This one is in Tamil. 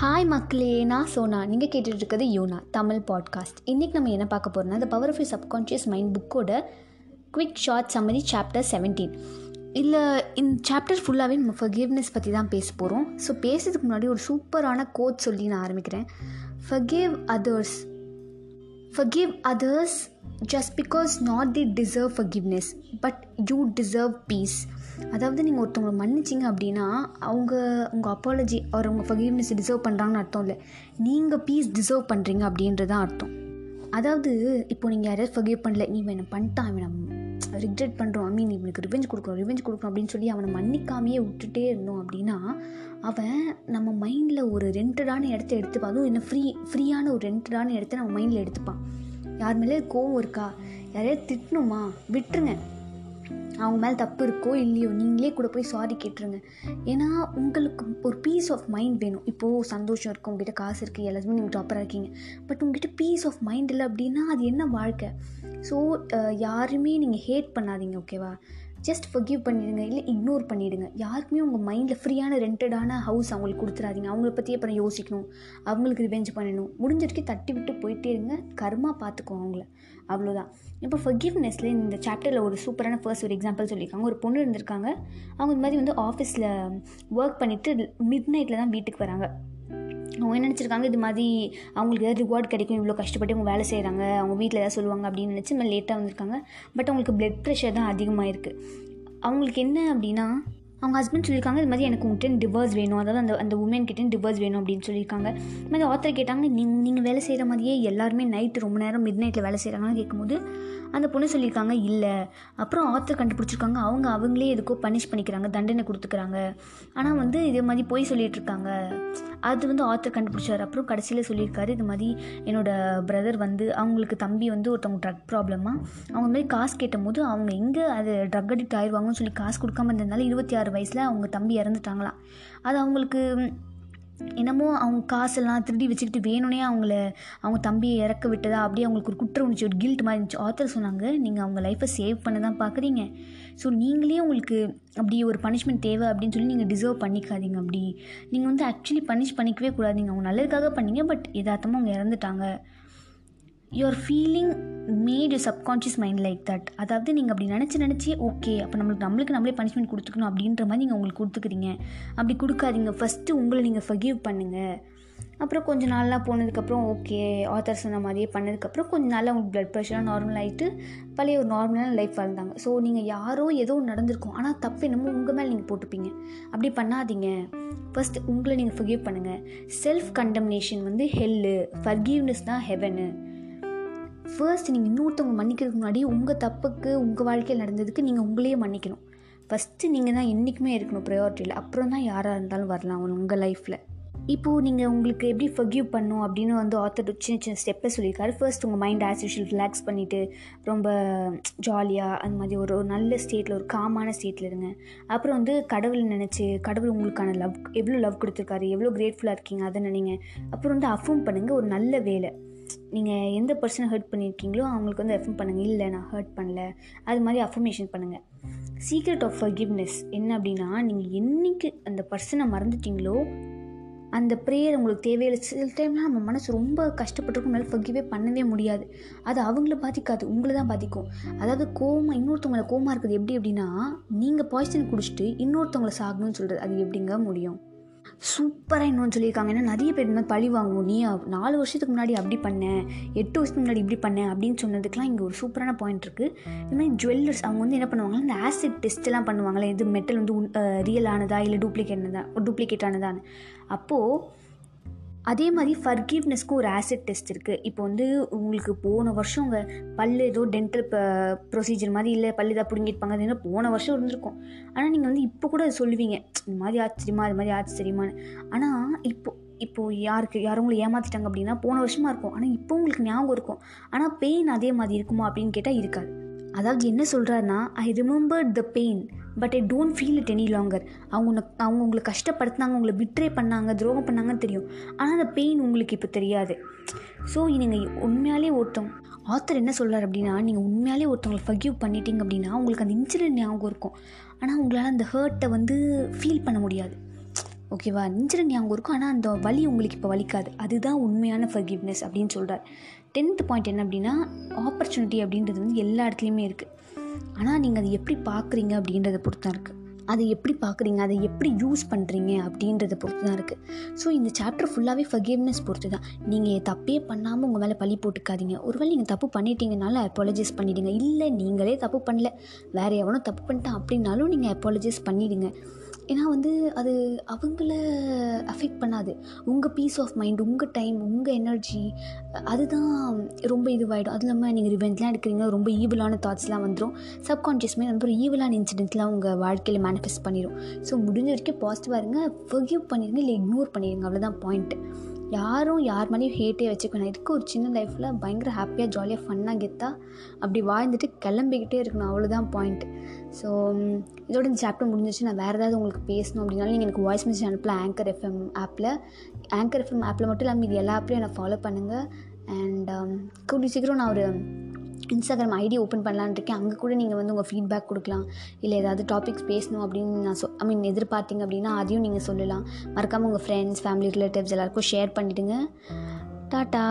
ஹாய் மக்களே. நான் சோனா. நீங்கள் கேட்டுகிட்டு இருக்கிறது யூனா தமிழ் பாட்காஸ்ட் இன்றைக்கி நம்ம என்ன பார்க்க போகிறோம்னா the power of your subconscious mind புக்கோட quick short summary chapter seventeen இல்லை இந்த சாப்டர் ஃபுல்லாகவே நம்ம ஃபர்கிவ்னஸ் பற்றி தான் பேச போகிறோம் ஸோ பேசுறதுக்கு முன்னாடி ஒரு சூப்பரான கோட் சொல்லி நான் ஆரம்பிக்கிறேன். Forgive others forgive others just because not they deserve forgiveness but you deserve peace அதாவது நீங்கள் ஒருத்தவங்களை மன்னிச்சிங்க அப்படின்னா அவங்க உங்கள் அப்பாலஜி அவர் உங்கள் ஃபர்கிவ்னஸ் டிசர்வ் பண்ணுறாங்கன்னு அர்த்தம் இல்லை. நீங்கள் பீஸ் டிசர்வ் பண்ணுறீங்க அப்படின்றது தான் அர்த்தம். அதாவது இப்போ நீங்கள் யாராவது ஃபர்கிவ் பண்ணல நீ இவன் பண்ணிட்டான் அவனை ரிக்ரெட் பண்ணுறோம் ஐ மீன் இவனுக்கு ரிவெஞ்ச் கொடுக்குறோம் ரிவெஞ்ச் கொடுக்குறோம் அப்படின்னு சொல்லி அவனை மன்னிக்காமையே விட்டுட்டே இருந்தோம் அப்படின்னா அவன் நம்ம மைண்டில் ஒரு ரெண்டடான இடத்த எடுத்துப்பான். அதுவும் என்ன ஃப்ரீ ஃப்ரீயான ஒரு ரெண்டடான இடத்த நம்ம மைண்டில் எடுத்துப்பான். யார் மேலே கோவம் இருக்கா? யாரையாவது திட்டணுமா? விட்டுருங்க. அவங்க மேலே தப்பு இருக்கோ இல்லையோ நீங்களே கூட போய் சாரி கேட்டுருங்க. ஏன்னா உங்களுக்கு ஒரு பீஸ் ஆஃப் மைண்ட் வேணும். இப்போது சந்தோஷம் இருக்குது உங்ககிட்ட காசு இருக்குது எல்லாத்துமே நீங்கள் டாப்பராக இருக்கீங்க. பட் உங்ககிட்ட பீஸ் ஆஃப் மைண்ட் இல்லை அப்படின்னா அது என்ன வாழ்க்கை? ஸோ யாருமே நீங்கள் ஹேட் பண்ணாதீங்க ஓகேவா ஜஸ்ட் ஃபர்கிவ் பண்ணிடுங்க இல்லை இக்னோர் பண்ணிவிடுங்க யாருக்குமே உங்கள் மைண்டில் ஃப்ரீயான ரெண்டடான ஹவுஸ் அவங்களுக்கு கொடுத்துறாதீங்க. அவங்கள பற்றி அப்புறம் யோசிக்கணும். அவங்களுக்கு ரிவெஞ்ச் பண்ணணும். முடிஞ்சிருக்கே தட்டி விட்டு போயிட்டே இருங்க. கர்மா பார்த்துக்கோ அவங்கள. அவ்வளோதான் இப்போ ஃபர்கிவ்னஸில் இந்த சாப்டரில் ஒரு சூப்பரான ஃபர்ஸ்ட் ஒரு எக்ஸாம்பிள் சொல்லியிருக்காங்க. ஒரு பொண்ணு இருந்திருக்காங்க. அவங்க இந்த மாதிரி வந்து ஆஃபீஸில் ஒர்க் பண்ணிவிட்டு மிட் நைட்டில் தான் வீட்டுக்கு வராங்க. அவங்க என்ன நினச்சிருக்காங்க? இது மாதிரி அவங்களுக்கு ஏதாவது ரிவார்ட் கிடைக்கும். இவ்வளோ கஷ்டப்பட்டு அவங்க வேலை செய்கிறாங்க அவங்க வீட்டில் ஏதாவது சொல்லுவாங்க அப்படின்னு நினச்சி மேலே லேட்டாக வந்திருக்காங்க. பட் அவங்களுக்கு ப்ளட் ப்ரெஷர் தான் அதிகமாக இருக்குது அவங்களுக்கு என்ன அப்படின்னா அவங்க ஹஸ்பண்ட் சொல்லியிருக்காங்க இது மாதிரி எனக்கு உங்கள்கிட்ட டிவர்ஸ் வேணும். அதாவது அந்த அந்த உமன் கிட்டே டிவர்ஸ் வேணும் அப்படின்னு சொல்லியிருக்காங்க. இது மாதிரி ஆத்தர் கேட்டாங்க நீங்கள் நீங்கள் வேலை செய்கிற மாதிரியே எல்லாருமே நைட்டு ரொம்ப நேரம் மிட் நைட்டில் வேலை செய்கிறாங்கன்னு கேட்கும்போது அந்த பொண்ணு சொல்லியிருக்காங்க இல்லை. அப்புறம் ஆத்தர் கண்டுபிடிச்சிருக்காங்க. அவங்க அவங்களே எதுக்கோ பனிஷ் பண்ணிக்கிறாங்க தண்டனை கொடுத்துக்கிறாங்க. ஆனால் வந்து இதே மாதிரி போய் சொல்லிகிட்டு இருக்காங்க அது வந்து ஆத்தர் கண்டுபிடிச்சார். அப்புறம் கடைசியில் சொல்லியிருக்காரு இது மாதிரி என்னோடய பிரதர் வந்து அவங்களுக்கு தம்பி வந்து ஒருத்தவங்க ட்ரக் ப்ராப்ளமாக அவங்க மாதிரி காசு கேட்டபோது அவங்க எங்கே அது ட்ரக் அடிக்ட் ஆயிடுவாங்கன்னு சொல்லி காசு கொடுக்காம இருந்ததுனால இருபத்தி ஆறு வயசில் அவங்க தம்பி இறந்துட்டாங்களாம். அது அவங்களுக்கு என்னமோ அவங்க காசெல்லாம் திருடி வச்சுக்கிட்டு வேணும்னே அவங்கள அவங்க தம்பியை இறக்க விட்டதா? அப்படியே அவங்களுக்கு ஒரு குற்ற உணர்ச்சி ஒரு கில்ட் மாதிரி இருந்துச்சு. ஆத்தர் சொன்னாங்க நீங்கள் அவங்க லைஃப்பை சேவ் பண்ண தான் பார்க்குறீங்க ஸோ நீங்களே உங்களுக்கு அப்படி ஒரு பனிஷ்மெண்ட் தேவை அப்படின்னு சொல்லி நீங்கள் டிசர்வ் பண்ணிக்காதீங்க அப்படி. நீங்கள் வந்து ஆக்சுவலி பனிஷ் பண்ணிக்கவே கூடாதீங்க. அவங்க நல்லதுக்காக பண்ணீங்க பட் எதார்த்தமாக அவங்க இறந்துட்டாங்க. Your feeling made you subconscious mind like that அதாவது நீங்கள் அப்படி நினச்சி நினச்சி ஓகே அப்போ நம்மளுக்கு நம்மளுக்கு நம்மளே பனிஷ்மெண்ட் கொடுத்துக்கணும் அப்படின்ற மாதிரி நீங்கள் உங்களுக்கு கொடுத்துக்கிறீங்க. அப்படி கொடுக்காதீங்க. ஃபஸ்ட்டு உங்களை நீங்கள் ஃபகிவ் பண்ணுங்கள் அப்புறம் கொஞ்ச நாள்லாம் போனதுக்கப்புறம் ஓகே ஆத்தர் சொன்ன மாதிரியே பண்ணதுக்கப்புறம் கொஞ்ச நாளில் அவங்களுக்கு ப்ளட் ப்ரெஷர்லாம் நார்மல் ஆகிட்டு பழைய ஒரு நார்மலான லைஃப் வாழ்ந்தாங்க. ஸோ நீங்கள் யாரோ ஏதோ நடந்திருக்கும். ஆனால் தப்பு என்னமோ உங்கள் மேலே நீங்கள் போட்டுப்பீங்க அப்படி பண்ணாதீங்க. ஃபஸ்ட் உங்களை நீங்கள் ஃபர்கிவ் பண்ணுங்கள் செல்ஃப் கண்டம்னேஷன் வந்து ஹெல்லு ஃபர்கிவ்னஸ் தான் ஹெவனு ஃபர்ஸ்ட் நீங்கள் இன்னொருத்தவங்க மன்னிக்கிறதுக்கு முன்னாடி உங்கள் தப்புக்கு உங்கள் வாழ்க்கையில் நடந்ததுக்கு நீங்கள் உங்களையே மன்னிக்கணும். ஃபஸ்ட்டு நீங்கள் தான் என்றைக்குமே இருக்கணும் ப்ரையாரிட்டியில் அப்புறம் தான் யாராக இருந்தாலும் வரலாம் உங்கள் லைஃப்பில் இப்போது நீங்கள் உங்களுக்கு எப்படி ஃபர்கியூ பண்ணும் அப்படின்னு வந்து ஆத்தர் சின்ன சின்ன ஸ்டெப்பை சொல்லியிருக்காரு. ஃபர்ஸ்ட் உங்கள் மைண்ட் ஆஸ் யூஷுவல் ரிலாக்ஸ் பண்ணிவிட்டு ரொம்ப ஜாலியாக அந்த மாதிரி ஒரு ஒரு நல்ல ஸ்டேட்டில் ஒரு காமான ஸ்டேட்டில் இருங்க. அப்புறம் வந்து கடவுளை நினச்சி கடவுள் உங்களுக்கான லவ் எவ்வளோ லவ் கொடுத்துருக்காரு எவ்வளோ கிரேட்ஃபுல்லாக இருக்கீங்க அதை நினைங்க. அப்புறம் வந்து அஃபர்ம் பண்ணுங்கள் ஒரு நல்ல வேலை நீங்கள் எந்த பர்சனை ஹர்ட் பண்ணியிருக்கீங்களோ அவங்களுக்கு வந்து அஃபர்ம் பண்ணுங்கள் இல்லை நான் ஹர்ட் பண்ணல. அது மாதிரி அஃபர்மேஷன் பண்ணுங்கள் சீக்ரெட் ஆஃப் ஃபர்கிவ்னஸ் என்ன அப்படின்னா நீங்கள் என்றைக்கு அந்த பர்சனை மறந்துட்டீங்களோ அந்த ப்ரேயர் உங்களுக்கு தேவையில்லை. சில டைம்லாம் நம்ம மனசு ரொம்ப கஷ்டப்பட்டிருக்கும். மேலே ஃபர்கிவே பண்ணவே முடியாது. அது அவங்கள பாதிக்காது உங்களை தான் பாதிக்கும். அதாவது கோமா இன்னொருத்தவங்கள கோமா இருக்குது எப்படி அப்படின்னா நீங்கள் பாய்சன் குடிச்சிட்டு இன்னொருத்தவங்களை சாகணும்னு சொல்கிறது அது எப்படிங்க முடியும்? சூப்பராக இன்னொன்று சொல்லியிருக்காங்க. ஏன்னா நிறைய பேர் இந்த மாதிரி பழி வாங்குவோம். நீ நாலு வருஷத்துக்கு முன்னாடி அப்படி பண்ணேன் எட்டு வருஷத்துக்கு முன்னாடி இப்படி பண்ணேன் அப்படின்னு சொன்னதுக்கெலாம் இங்கே ஒரு சூப்பரான பாயிண்ட் இருக்குது இது மாதிரி ஜுவல்லர்ஸ் அவங்க வந்து என்ன பண்ணுவாங்கன்னா இந்த ஆசிட் டெஸ்ட்லாம் பண்ணுவாங்களே இது மெட்டல் வந்து ரியல் ஆனதா இல்லை டூப்ளிகேட் ஆனதா டூப்ளிகேட் ஆனதான்னு. அப்போது அதே மாதிரி ஃபர்கிவ்னஸ்க்கு ஒரு ஆசிட் டெஸ்ட் இருக்குது இப்போ வந்து உங்களுக்கு போன வருஷம் உங்கள் பல் ஏதோ டென்டல் ப்ரொசீஜர் மாதிரி இல்லை பல் ஏதாவது பிடுங்கிருப்பாங்க அது என்ன போன வருஷம் இருந்திருக்கும். ஆனால் நீங்கள் வந்து இப்போ கூட சொல்லுவீங்க. இந்த மாதிரி ஆச்சரியமா அது மாதிரி ஆச்சரியமானு ஆனால் இப்போ இப்போது யாருக்கு யாரும் உங்களை ஏமாற்றிட்டாங்க அப்படின்னா போன வருஷமாக இருக்கும். ஆனால் இப்போ உங்களுக்கு ஞாபகம் இருக்கும். ஆனால் பெயின் அதே மாதிரி இருக்குமா அப்படின்னு கேட்டால் இருக்காது. அதாவது என்ன சொல்கிறாருன்னா I remember the pain but I don't feel it any longer அவங்க உன்னை அவங்க உங்களை கஷ்டப்படுத்தினாங்க உங்களை பிட்ரே பண்ணாங்க துரோகம் பண்ணாங்கன்னு தெரியும். ஆனால் அந்த பெயின் உங்களுக்கு இப்போ தெரியாது. ஸோ நீங்கள் உண்மையாலே ஒருத்தவங்க ஆத்தர் என்ன சொல்கிறார் அப்படின்னா நீங்கள் உண்மையாலே ஒருத்தவங்களை ஃபக்யூ பண்ணிட்டீங்க அப்படின்னா உங்களுக்கு அந்த இன்சிடென்ட் ஞாபகம் இருக்கும். ஆனால் உங்களால் அந்த ஹர்ட்டை வந்து ஃபீல் பண்ண முடியாது. ஓகேவா இன்சிடென்ட் ஞாபகம் இருக்கும். ஆனால் அந்த வலி உங்களுக்கு இப்போ வலிக்காது. அதுதான் உண்மையான ஃபர்கிவ்னஸ் அப்படின்னு சொல்கிறார் டென்த் பாயிண்ட் என்ன அப்படின்னா ஆப்பர்ச்சுனிட்டி அப்படின்றது வந்து எல்லா இடத்துலையுமே இருக்குது ஆனால் நீங்கள் அதை எப்படி பார்க்குறீங்க அப்படின்றத பொறுத்தான் இருக்குது அதை எப்படி பார்க்குறீங்க? அதை எப்படி யூஸ் பண்ணுறீங்க அப்படின்றத பொறுத்து தான் இருக்குது ஸோ இந்த சாப்டர் ஃபுல்லாகவே ஃபர்கிவ்னஸ் பொறுத்து தான் நீங்கள் தப்பே பண்ணாமல் உங்கள் மேலே பழி போட்டுக்காதீங்க. ஒருவேளை நீங்கள் தப்பு பண்ணிட்டீங்கனால அப்பாலஜைஸ் பண்ணிவிடுங்க இல்லை நீங்களே தப்பு பண்ணல. வேறு எவனோ தப்பு பண்ணிட்டான் அப்படின்னாலும் நீங்கள் அப்பாலஜைஸ் பண்ணிவிடுங்க ஏன்னா வந்து அது அவங்கள அஃபெக்ட் பண்ணாது. உங்கள் பீஸ் ஆஃப் மைண்ட் உங்கள் டைம் உங்கள் எனர்ஜி அதுதான் ரொம்ப இதுவாகிடும் அது இல்லாமல் நீங்கள் ரிவெண்ட்லாம் எடுக்கிறீங்க ரொம்ப ஈவிலான தாட்ஸ்லாம் வந்துடும் சப்கான்ஷியஸ் மைண்ட் வந்து ஒரு ஈவிலான இன்சிடென்ட்லாம் உங்கள் வாழ்க்கையில் மேனிஃபெஸ்ட் பண்ணிடும் ஸோ முடிஞ்ச வரைக்கும் பாசிட்டிவாக இருங்க. ஃபர்கியூ பண்ணிடுங்க இல்லை இக்னோர் பண்ணிடுங்க அவ்வளோதான் பாயிண்ட்டு யாரும் யார் மேலேயும் ஹேட்டே வச்சுக்கணும் இருக்க ஒரு சின்ன லைஃப்பில் பயங்கர ஹாப்பியாக ஜாலியாக ஃபன்னாக கெத்தாக அப்படி வாழ்ந்துட்டு கிளம்பிக்கிட்டே இருக்கணும். அவ்வளோதான் பாயிண்ட் ஸோ இதோட இந்த சாப்டர் முடிஞ்சிச்சு நான் வேறு ஏதாவது உங்களுக்கு பேசணும் அப்படின்னாலும் நீங்கள் எனக்கு வாய்ஸ் மெசேஜ் அனுப்பலாம். ஆங்கர் எஃப்எம் ஆப்பில் ஆங்கர் எஃப்எம் ஆப்பில் மட்டும் இல்லாமல் இது எல்லா ஆப்லையும் என்னை ஃபாலோ பண்ணுங்கள் அண்ட் கூடிய சீக்கிரம் நான் ஒரு இன்ஸ்டாகிராம் ஐடி ஓப்பன் பண்ணலான்னு இருக்கேன் அங்கே கூட நீங்கள் வந்து உங்கள் ஃபீட்பேக் கொடுக்கலாம். இல்லை ஏதாவது டாபிக்ஸ் பேசணும் அப்படின்னு நான் சொ ஐ மீன் எதிர்பார்த்தீங்க அப்படின்னா அதையும் நீங்கள் சொல்லலாம். மறக்காமல் உங்கள் ஃப்ரெண்ட்ஸ் ஃபேமிலி ரிலேட்டிவ்ஸ் எல்லாருக்கும் ஷேர் பண்ணிவிடுங்க டாட்டா!